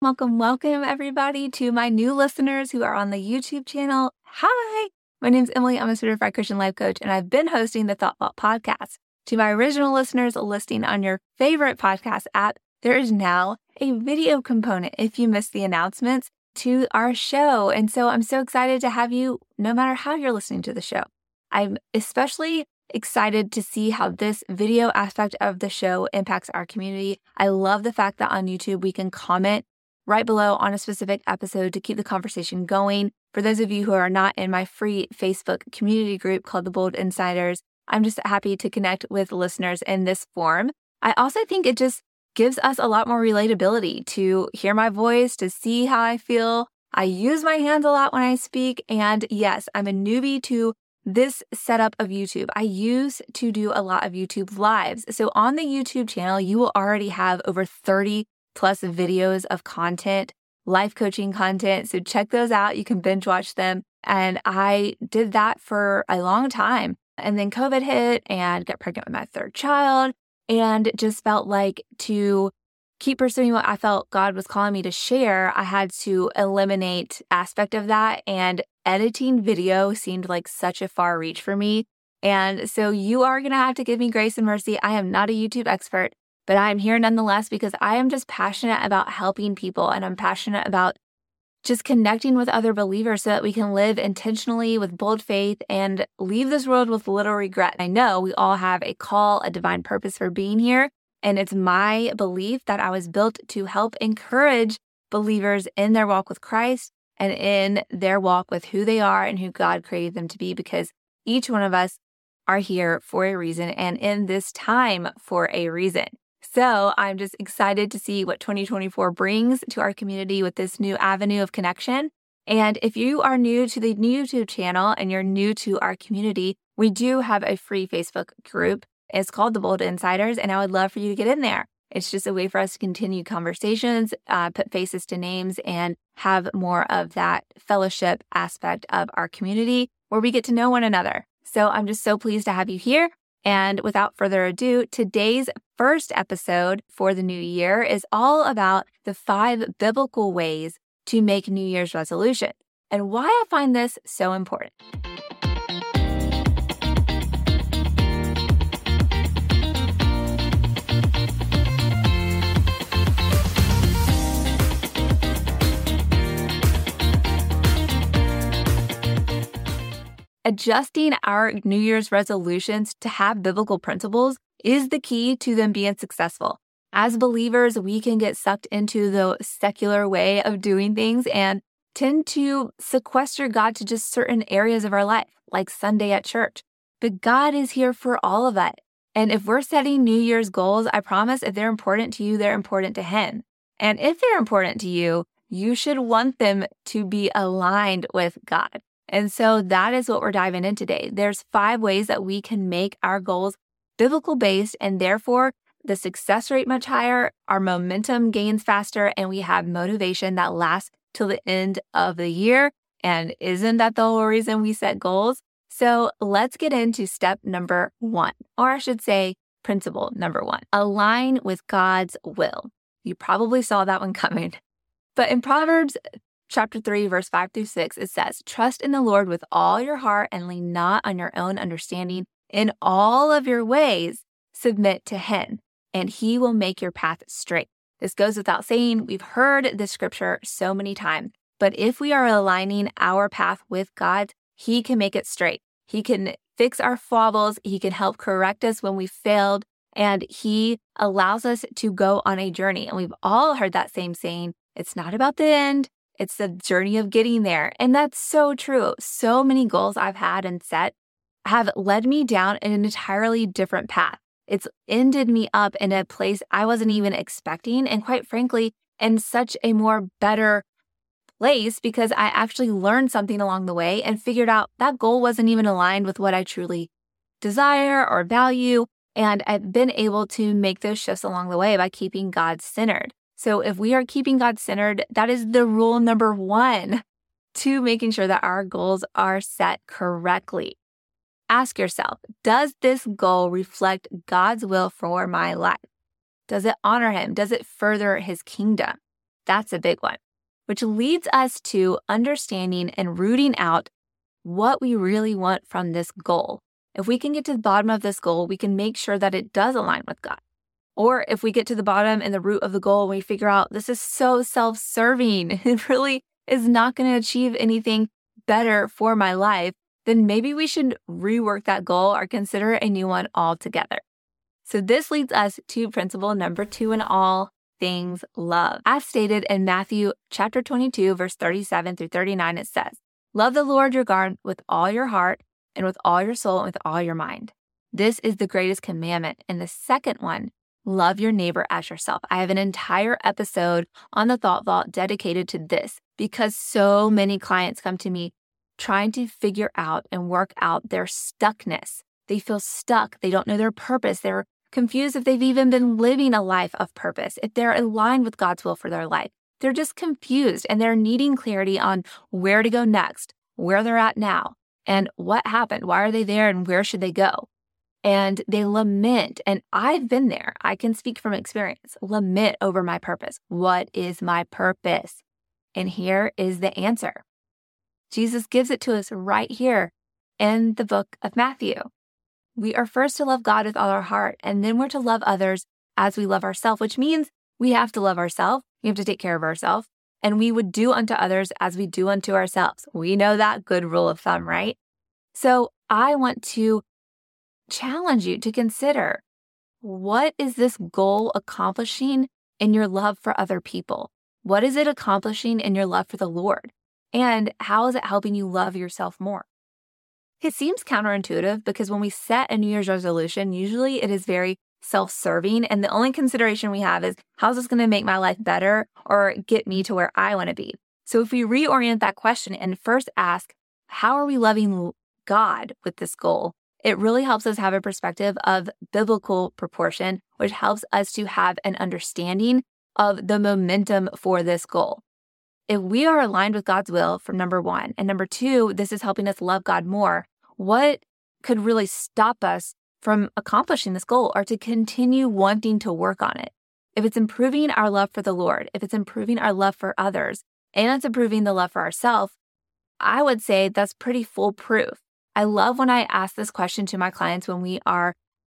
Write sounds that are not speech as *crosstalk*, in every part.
Welcome, welcome everybody to my new listeners who are on the YouTube channel. Hi, my name is Emily. I'm a certified Christian life coach, and I've been hosting the Thought Vault podcast. To my original listeners listening on your favorite podcast app, there is now a video component if you missed the announcements to our show. And so I'm so excited to have you no matter how you're listening to the show. I'm especially excited to see how this video aspect of the show impacts our community. I love the fact that on YouTube we can comment right below on a specific episode to keep the conversation going. For those of you who are not in my free Facebook community group called the Bold Insiders, I'm just happy to connect with listeners in this form. I also think it just gives us a lot more relatability to hear my voice, to see how I feel. I use my hands a lot when I speak. And yes, I'm a newbie to this setup of YouTube. I used to do a lot of YouTube lives. So on the YouTube channel, you will already have over 30 plus videos of content, life coaching content. So check those out. You can binge watch them. And I did that for a long time. And then COVID hit and got pregnant with my third child and just felt like to keep pursuing what I felt God was calling me to share, I had to eliminate aspect of that and editing video seemed like such a far reach for me. And so you are going to have to give me grace and mercy. I am not a YouTube expert, but I'm here nonetheless because I am just passionate about helping people and I'm passionate about just connecting with other believers so that we can live intentionally with bold faith and leave this world with little regret. I know we all have a call, a divine purpose for being here. And it's my belief that I was built to help encourage believers in their walk with Christ and in their walk with who they are and who God created them to be, because each one of us are here for a reason and in this time for a reason. So I'm just excited to see what 2024 brings to our community with this new avenue of connection. And if you are new to the YouTube channel and you're new to our community, we do have a free Facebook group. It's called the Bold Insiders, and I would love for you to get in there. It's just a way for us to continue conversations, uh, put faces to names, and have more of that fellowship aspect of our community where we get to know one another. So I'm just so pleased to have you here. And without further ado, today's first episode for the new year is all about the five biblical ways to make New Year's resolution and why I find this so important. Adjusting our New Year's resolutions to have biblical principles is the key to them being successful. As believers, we can get sucked into the secular way of doing things and tend to sequester God to just certain areas of our life, like Sunday at church. But God is here for all of it. And if we're setting New Year's goals, I promise if they're important to you, they're important to Him. And if they're important to you, you should want them to be aligned with God. And so that is what we're diving in today. There's five ways that we can make our goals biblical based and therefore the success rate much higher, our momentum gains faster, and we have motivation that lasts till the end of the year. And isn't that the whole reason we set goals? So let's get into step number one, or I should say, principle number one align with God's will. You probably saw that one *laughs* coming. But in Proverbs chapter 3, verse 5 through 6, it says, Trust in the Lord with all your heart and lean not on your own understanding. In all of your ways, submit to Him, and He will make your path straight. This goes without saying. We've heard this scripture so many times. But if we are aligning our path with God, He can make it straight. He can fix our foibles. He can help correct us when we failed. And He allows us to go on a journey. And we've all heard that same saying it's not about the end, it's the journey of getting there. And that's so true. So many goals I've had and set have led me down an entirely different path. It's ended me up in a place I wasn't even expecting. And quite frankly, in such a more better place because I actually learned something along the way and figured out that goal wasn't even aligned with what I truly desire or value. And I've been able to make those shifts along the way by keeping God centered. So if we are keeping God centered, that is the rule number one to making sure that our goals are set correctly. Ask yourself, does this goal reflect God's will for my life? Does it honor him? Does it further his kingdom? That's a big one, which leads us to understanding and rooting out what we really want from this goal. If we can get to the bottom of this goal, we can make sure that it does align with God. Or if we get to the bottom and the root of the goal and we figure out this is so self serving, *laughs* it really is not going to achieve anything better for my life, then maybe we should rework that goal or consider a new one altogether. So this leads us to principle number two in all things love. As stated in Matthew chapter 22, verse 37 through 39, it says, Love the Lord your God with all your heart and with all your soul and with all your mind. This is the greatest commandment. And the second one, love your neighbor as yourself. I have an entire episode on the Thought Vault dedicated to this because so many clients come to me trying to figure out and work out their stuckness. They feel stuck. They don't know their purpose. They're confused if they've even been living a life of purpose, if they're aligned with God's will for their life. They're just confused and they're needing clarity on where to go next, where they're at now, and what happened. Why are they there and where should they go? And they lament. And I've been there. I can speak from experience. Lament over my purpose. What is my purpose? And here is the answer Jesus gives it to us right here in the book of Matthew. We are first to love God with all our heart, and then we're to love others as we love ourselves, which means we have to love ourselves. We have to take care of ourselves, and we would do unto others as we do unto ourselves. We know that good rule of thumb, right? So I want to challenge you to consider what is this goal accomplishing in your love for other people? What is it accomplishing in your love for the Lord? And how is it helping you love yourself more? It seems counterintuitive because when we set a New Year's resolution, usually it is very self serving. And the only consideration we have is how's this going to make my life better or get me to where I want to be? So if we reorient that question and first ask, how are we loving God with this goal? It really helps us have a perspective of biblical proportion, which helps us to have an understanding of the momentum for this goal. If we are aligned with God's will from number one, and number two, this is helping us love God more, what could really stop us from accomplishing this goal or to continue wanting to work on it? If it's improving our love for the Lord, if it's improving our love for others, and it's improving the love for ourselves, I would say that's pretty foolproof. I love when I ask this question to my clients when we are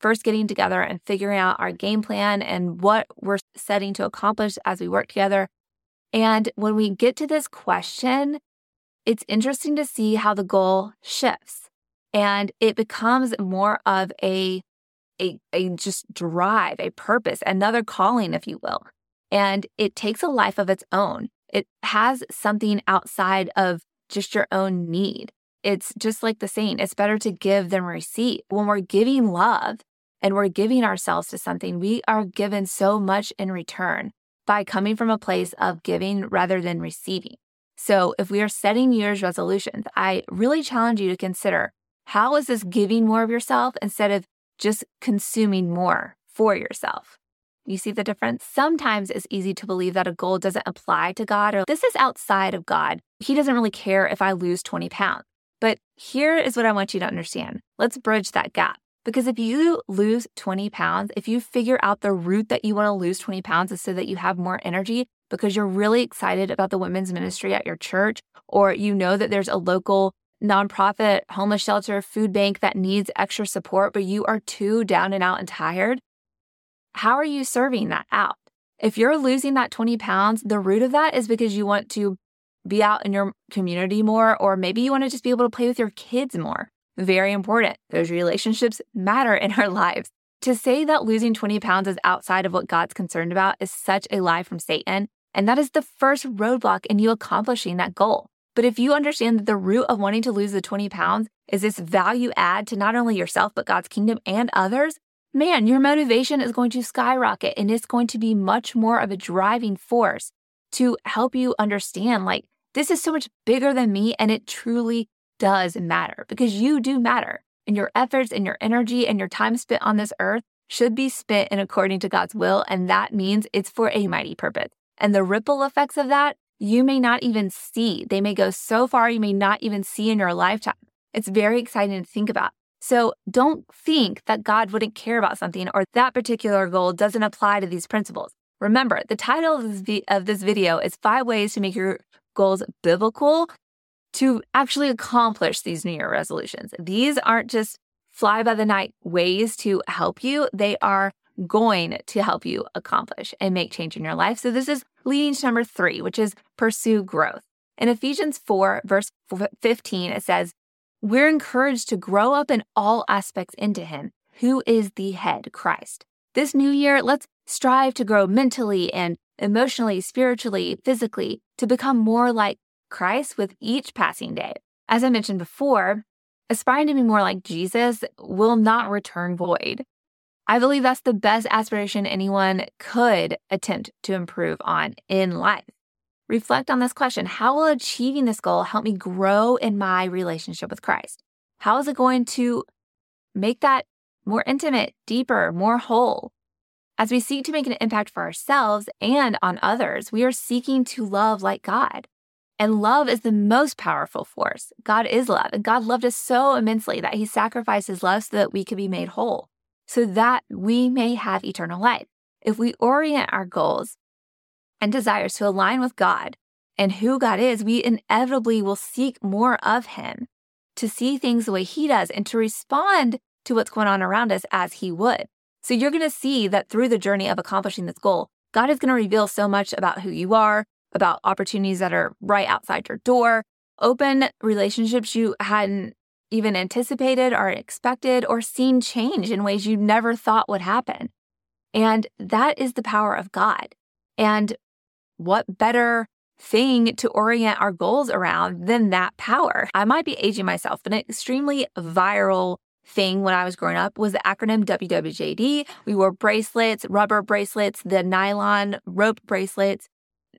first getting together and figuring out our game plan and what we're setting to accomplish as we work together. And when we get to this question, it's interesting to see how the goal shifts and it becomes more of a, a, a just drive, a purpose, another calling, if you will. And it takes a life of its own. It has something outside of just your own need. It's just like the saying, it's better to give than receive. When we're giving love and we're giving ourselves to something, we are given so much in return by coming from a place of giving rather than receiving. So, if we are setting New Year's resolutions, I really challenge you to consider how is this giving more of yourself instead of just consuming more for yourself? You see the difference? Sometimes it's easy to believe that a goal doesn't apply to God or this is outside of God. He doesn't really care if I lose 20 pounds. But here is what I want you to understand. Let's bridge that gap. Because if you lose 20 pounds, if you figure out the route that you want to lose 20 pounds is so that you have more energy because you're really excited about the women's ministry at your church, or you know that there's a local nonprofit homeless shelter food bank that needs extra support, but you are too down and out and tired, how are you serving that out? If you're losing that 20 pounds, the root of that is because you want to be out in your community more, or maybe you want to just be able to play with your kids more. Very important. Those relationships matter in our *laughs* lives. To say that losing 20 pounds is outside of what God's concerned about is such a lie from Satan. And that is the first roadblock in you accomplishing that goal. But if you understand that the root of wanting to lose the 20 pounds is this value add to not only yourself, but God's kingdom and others, man, your motivation is going to skyrocket and it's going to be much more of a driving force to help you understand like, this is so much bigger than me and it truly does matter because you do matter. And your efforts and your energy and your time spent on this earth should be spent in according to God's will. And that means it's for a mighty purpose. And the ripple effects of that, you may not even see. They may go so far you may not even see in your lifetime. It's very exciting to think about. So don't think that God wouldn't care about something or that particular goal doesn't apply to these principles. Remember, the title of this, video is five ways to make your goals biblical to actually accomplish these New Year resolutions. These aren't just fly by the night ways to help you, they are going to help you accomplish and make change in your life. So, this is leading to number three, which is pursue growth. In Ephesians 4, verse 15, it says, We're encouraged to grow up in all aspects into Him, who is the head, Christ. This new year, let's strive to grow mentally and emotionally, spiritually, physically, to become more like Christ with each passing day. As I mentioned before, aspiring to be more like Jesus will not return void. I believe that's the best aspiration anyone could attempt to improve on in life. Reflect on this question How will achieving this goal help me grow in my relationship with Christ? How is it going to make that more intimate, deeper, more whole? As we seek to make an impact for ourselves and on others, we are seeking to love like God. And love is the most powerful force. God is love, and God loved us so immensely that he sacrificed his love so that we could be made whole, so that we may have eternal life. If we orient our goals and desires to align with God and who God is, we inevitably will seek more of him to see things the way he does and to respond to what's going on around us as he would. So you're going to see that through the journey of accomplishing this goal, God is going to reveal so much about who you are, about opportunities that are right outside your door, open relationships you hadn't even anticipated or expected or seen change in ways you never thought would happen. And that is the power of God. And what better thing to orient our goals around than that power? I might be aging myself, but an extremely viral thing when I was growing up was the acronym WWJD. We wore bracelets, rubber bracelets, the nylon rope bracelets.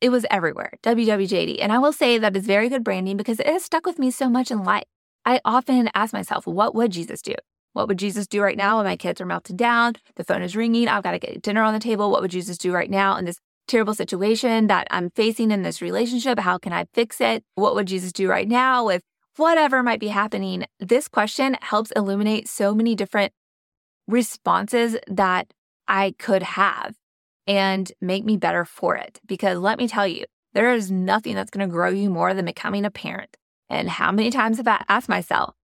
It was everywhere, WWJD. And I will say that is very good branding because it has stuck with me so much in life. I often ask myself, what would Jesus do? What would Jesus do right now when my kids are melted down? The phone is ringing. I've got to get dinner on the table. What would Jesus do right now in this terrible situation that I'm facing in this relationship? How can I fix it? What would Jesus do right now if whatever might be happening, this question helps illuminate so many different responses that I could have and make me better for it. Because let me tell you, there is nothing that's going to grow you more than becoming a parent. And how many times have I asked myself,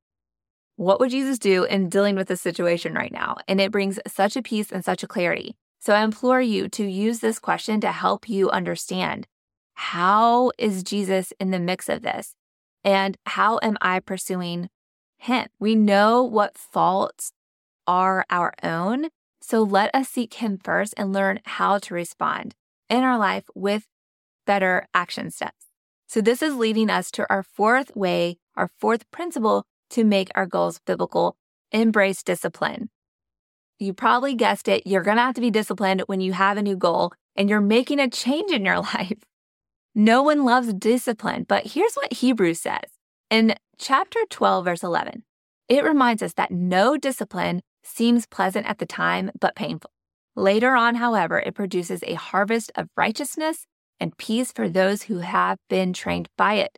what would Jesus do in dealing with this situation right now? And it brings such a peace and such a clarity. So I implore you to use this question to help you understand how is Jesus in the mix of this? And how am I pursuing Him? We know what faults are our own. So let us seek Him first and learn how to respond in our life with better action steps. So, this is leading us to our fourth way, our fourth principle to make our goals biblical embrace discipline. You probably guessed it. You're to have to be disciplined when you have a new goal and you're making a change in your *laughs* life. No one loves discipline, but here's what Hebrews says in chapter 12, verse 11. It reminds us that no discipline seems pleasant at the time, but painful. Later on, however, it produces a harvest of righteousness and peace for those who have been trained by it.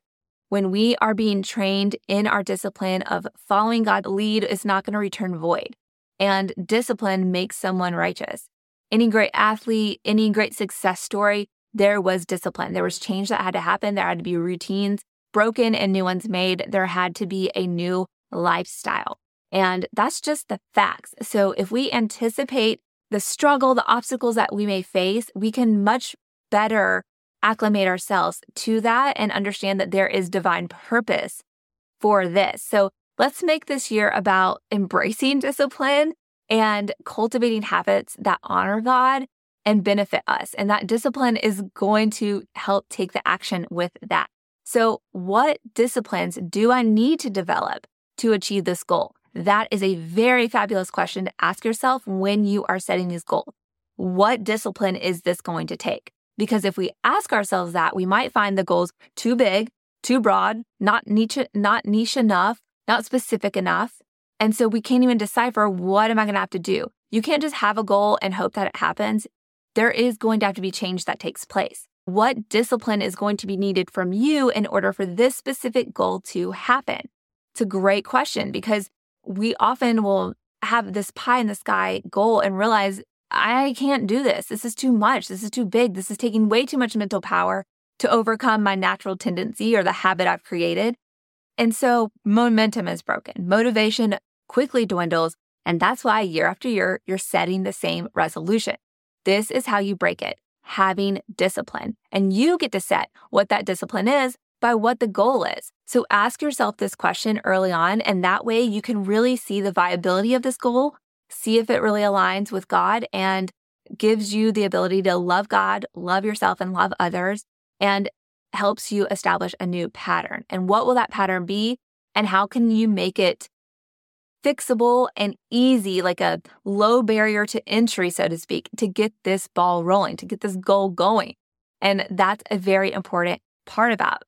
When we are being trained in our discipline of following God's lead, is not going to return void. And discipline makes someone righteous. Any great athlete, any great success story there was discipline. There was change that had to happen. There had to be routines broken and new ones made. There had to be a new lifestyle. And that's just the facts. So if we anticipate the struggle, the obstacles that we may face, we can much better acclimate ourselves to that and understand that there is divine purpose for this. So let's make this year about embracing *laughs* discipline and cultivating habits that honor God and benefit us. And that discipline is going to help take the action with that. So, what disciplines do I need to develop to achieve this goal? That is a very fabulous question to ask yourself when you are setting these goals. What discipline is this going to take? Because if we ask ourselves that, we might find the goals too big, too broad, not niche, not niche enough, not specific enough. And so we can't even decipher what am I going to have to do? You can't just have a goal and hope that it happens there is going to have to be change that takes place. What discipline is going to be needed from you in order for this specific goal to happen? It's a great question because we often will have this pie in the sky goal and realize I can't do this. This is too much. This is too big. This is taking way too much mental power to overcome my natural tendency or the habit I've created. And so momentum is broken. Motivation quickly dwindles. And that's why year after year, you're setting the same resolution. This is how you break it having discipline. And you get to set what that discipline is by what the goal is. So ask yourself this question early on, and that way you can really see the viability of this goal, see if it really aligns with God and gives you the ability to love God, love yourself, and love others, and helps you establish a new pattern. And what will that pattern be? And how can you make it fixable and easy, like a low barrier to entry, so to speak, to get this ball rolling, to get this goal going? And that's a very important part about.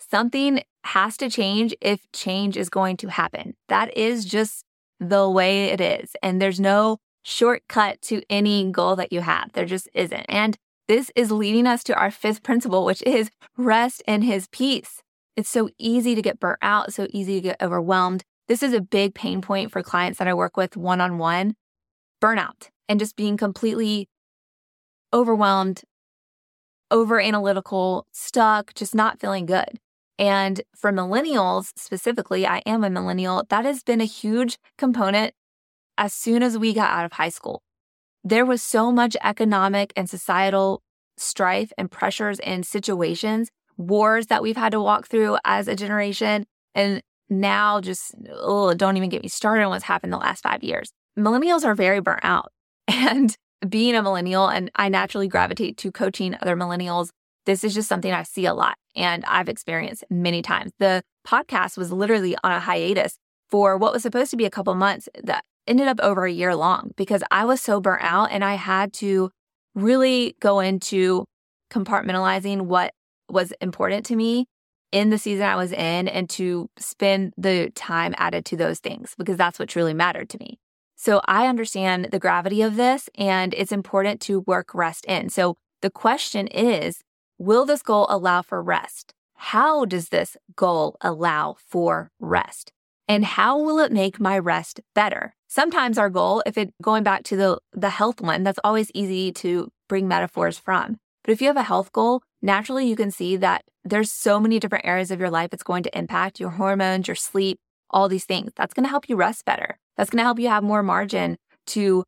Something has to change if change is going to happen. That is just the way it is. And there's no shortcut to any goal that you have. There just isn't. And this is leading us to our fifth principle, which is rest in his peace. It's so easy to get burnt out, so easy to get overwhelmed. This is a big pain point for clients that I work with one on one burnout and just being completely overwhelmed, over analytical, stuck, just not feeling good. And for millennials specifically, I am a millennial, that has been a huge component as soon as we got out of high school. There was so much economic and societal strife and pressures and situations, wars that we've had to walk through as a generation. And now just, oh, don't even get me started on what's happened the last five years. Millennials are very burnt out. *laughs* And being a millennial, and I naturally gravitate to coaching other millennials, this is just something I see a lot and I've experienced many times. The podcast was literally on a hiatus for what was supposed to be a couple months that ended up over a year long because I was so burnt out and I had to really go into compartmentalizing what was important to me in the season I was in and to spend the time added to those things because that's what truly mattered to me. So I understand the gravity of this and it's important to work rest in. So the question is Will this goal allow for rest? How does this goal allow for rest? And how will it make my rest better? Sometimes our goal, if it going back to the, the health one, that's always easy to bring metaphors from. But if you have a health goal, naturally you can see that there's so many different areas of your life it's going to impact your hormones, your sleep, all these things. That's going to help you rest better. That's going to help you have more margin to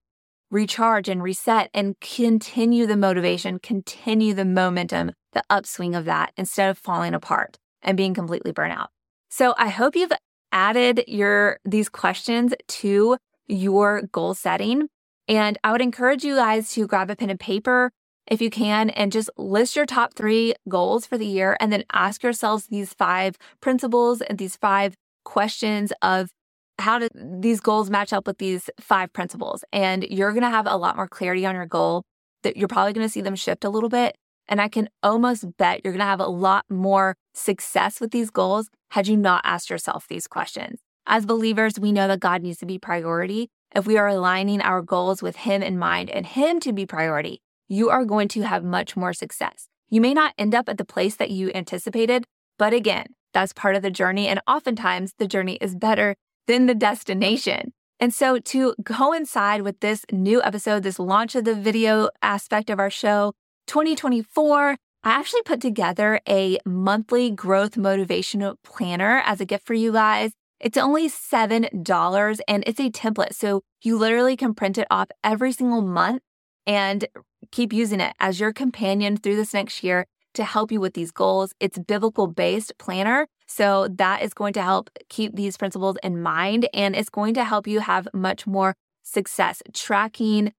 recharge and reset and continue the motivation, continue the momentum, the upswing of that instead of falling apart and being completely burnt out. So I hope you've added your these questions to your goal setting. And I would encourage you guys to grab a pen and paper if you can and just list your top three goals for the year and then ask yourselves these five principles and these five questions of how do these goals match up with these five principles? And you're going to have a lot more clarity on your goal that you're probably going to see them shift a little bit. And I can almost bet you're going to have a lot more success with these goals had you not asked yourself these questions. As believers, we know that God needs to be priority. If we are aligning our goals with Him in mind and Him to be priority, you are going to have much more success. You may not end up at the place that you anticipated, but again, that's part of the journey. And oftentimes the journey is better than the destination. And so, to coincide with this new episode, this launch of the video aspect of our show, 2024, I actually put together a monthly growth motivation planner as a gift for you guys. It's only $7 and it's a template. So you literally can print it off every single month and keep using it as your companion through this next year to help you with these goals. It's biblical based planner. So that is going to help keep these principles in mind and it's going to help you have much more success tracking,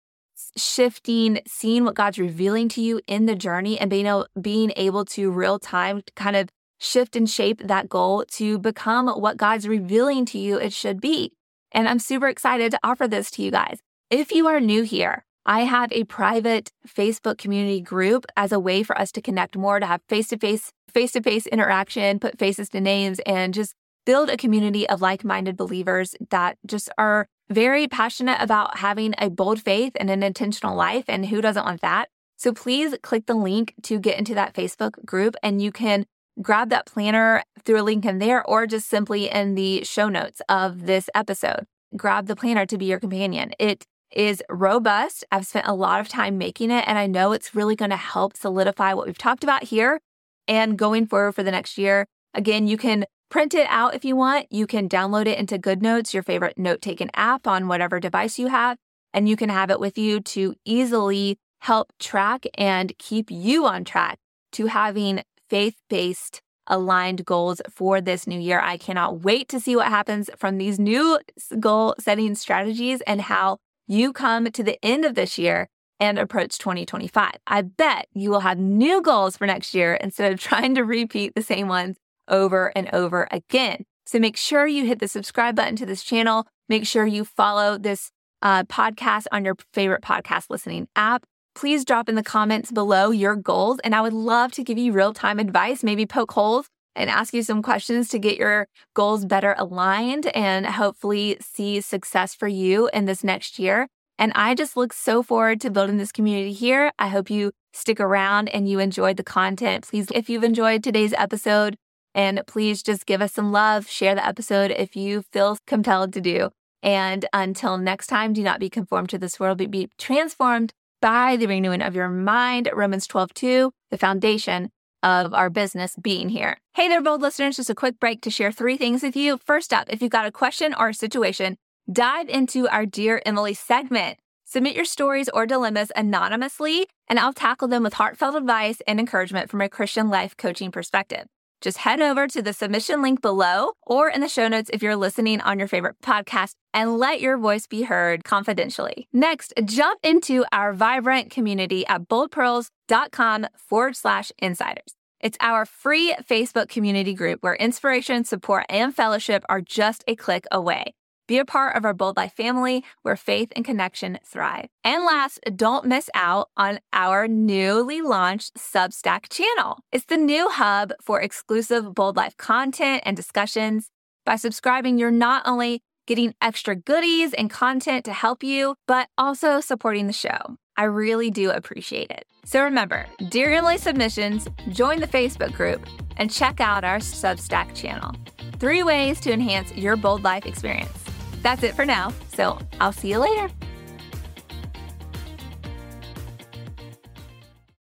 shifting, seeing what God's revealing to you in the journey and being able, being able to real time kind of shift and shape that goal to become what God's revealing to you it should be. And I'm super excited to offer this to you guys. If you are new here, I have a private Facebook community group as a way for us to connect more, to have face to face, face to face interaction, put faces to names, and just build a community of like minded believers that just are very passionate about having a bold faith and an intentional life. And who doesn't want that? So please click the link to get into that Facebook group, and you can grab that planner through a link in there or just simply in the show notes of this episode. Grab the planner to be your companion. It is robust. I've spent a lot of time making it, and I know it's really going to help solidify what we've talked about here and going forward for the next year. Again, you can print it out if you want. You can download it into GoodNotes, your favorite note taking app on whatever device you have, and you can have it with you to easily help track and keep you on track to having faith based aligned goals for this new year. I cannot wait to see what happens from these new goal setting strategies and how you come to the end of this year and approach 2025. I bet you will have new goals for next year instead of *laughs* trying to repeat the same ones over and over again. So make sure you hit the subscribe button to this channel. Make sure you follow this uh, podcast on your favorite podcast listening app. Please drop in the comments below your goals, and I would love to give you real time advice, maybe poke holes and ask you some questions to get your goals better aligned and hopefully see success for you in this next year. And I just look so forward to building this community here. I hope you stick around and you enjoyed the content. Please, if you've enjoyed today's episode, and please just give us some love, share the episode if you feel compelled to do. And until next time, do not be conformed to this world, but be transformed by the renewing of your mind. Romans 12, 2, the foundation of our business being here. Hey there, bold listeners. Just a quick break to share three things with you. First up, if you've got a question or a situation, dive into our Dear Emily segment. Submit your stories or dilemmas anonymously, and I'll tackle them with heartfelt advice and encouragement from a Christian life coaching perspective. Just head over to the submission link below or in the show notes if you're listening on your favorite podcast and let your voice be heard confidentially. Next, jump into our vibrant community at boldpearls.com forward slash insiders. It's our free Facebook community group where inspiration, support, and fellowship are just a click away. Be a part of our Bold Life family where faith and connection thrive. And last, don't miss out on our newly launched Substack channel. It's the new hub for exclusive Bold Life content and discussions. By subscribing, you're not only getting extra goodies and content to help you, but also supporting the show. I really do appreciate it. So remember, Dear Emily submissions, join the Facebook group, and check out our Substack channel. Three ways to enhance your bold life experience. That's it for now, so I'll see you later.